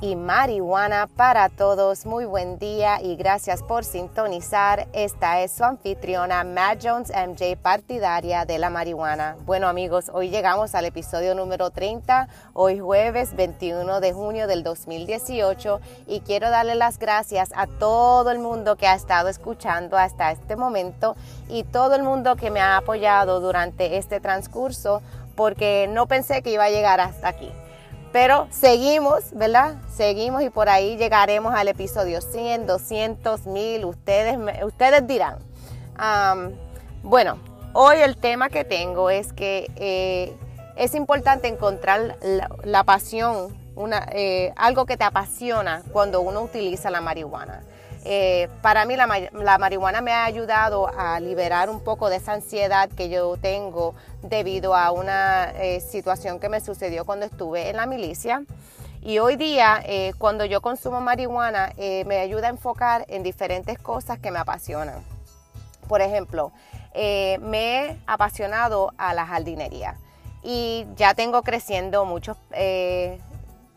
y marihuana para todos. Muy buen día y gracias por sintonizar. Esta es su anfitriona Matt Jones MJ, partidaria de la marihuana. Bueno amigos, hoy llegamos al episodio número 30, hoy jueves 21 de junio del 2018 y quiero darle las gracias a todo el mundo que ha estado escuchando hasta este momento y todo el mundo que me ha apoyado durante este transcurso porque no pensé que iba a llegar hasta aquí. Pero seguimos, ¿verdad? Seguimos y por ahí llegaremos al episodio 100, 200, 1000, ustedes, ustedes dirán. bueno, hoy el tema que tengo es que eh, es importante encontrar la, pasión, una, eh, algo que te apasiona cuando uno utiliza la marihuana. Eh, para mí la, marihuana me ha ayudado a liberar un poco de esa ansiedad que yo tengo debido a una eh, situación que me sucedió cuando estuve en la milicia. Y hoy día, eh, cuando yo consumo marihuana, me ayuda a enfocar en diferentes cosas que me apasionan. Por ejemplo, me he apasionado a la jardinería y ya tengo creciendo muchos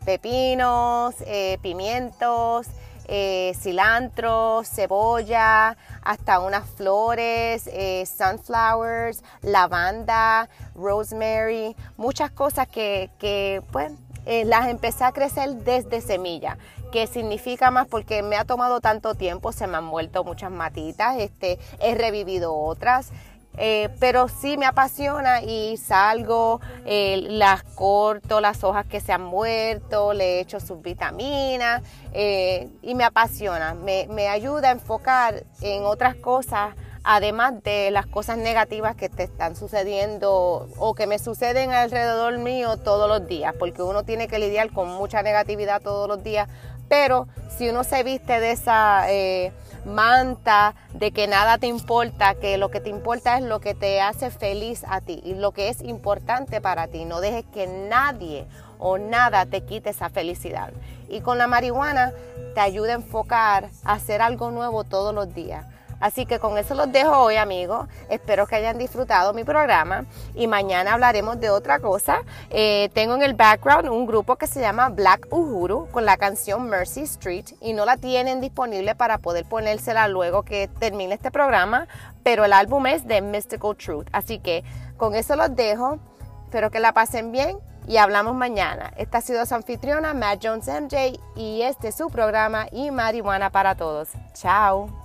pepinos, pimientos, eh, cilantro, cebolla, hasta unas flores, eh, sunflowers, lavanda, rosemary, muchas cosas que, pues, eh, las empecé a crecer desde semilla que significa más porque me ha tomado tanto tiempo, se me han vuelto muchas matitas, este, he revivido otras. Eh, pero sí me apasiona y salgo, eh, las corto, las hojas que se han muerto, le echo sus vitaminas eh, y me apasiona, me, me, ayuda a enfocar en otras cosas, además de las cosas negativas que te están sucediendo o que me suceden alrededor mío todos los días, porque uno tiene que lidiar con mucha negatividad todos los días, pero si uno se viste de esa manta de que nada te importa, que lo que te importa es lo que te hace feliz a ti y lo que es importante para ti. No dejes que nadie o nada te quite esa felicidad. Y con la marihuana te ayuda a enfocar a hacer algo nuevo todos los días. Así que con eso los dejo hoy, amigos. Espero que hayan disfrutado mi programa y mañana hablaremos de otra cosa. Eh, tengo en el background un grupo que se llama Black Uhuru con la canción Mercy Street y no la tienen disponible para poder ponérsela luego que termine este programa, pero el álbum es de Mystical Truth. Así que con eso los dejo. Espero que la pasen bien y hablamos mañana. Esta ha sido su anfitriona Matt Jones MJ y este es su programa y marihuana para todos. Chao.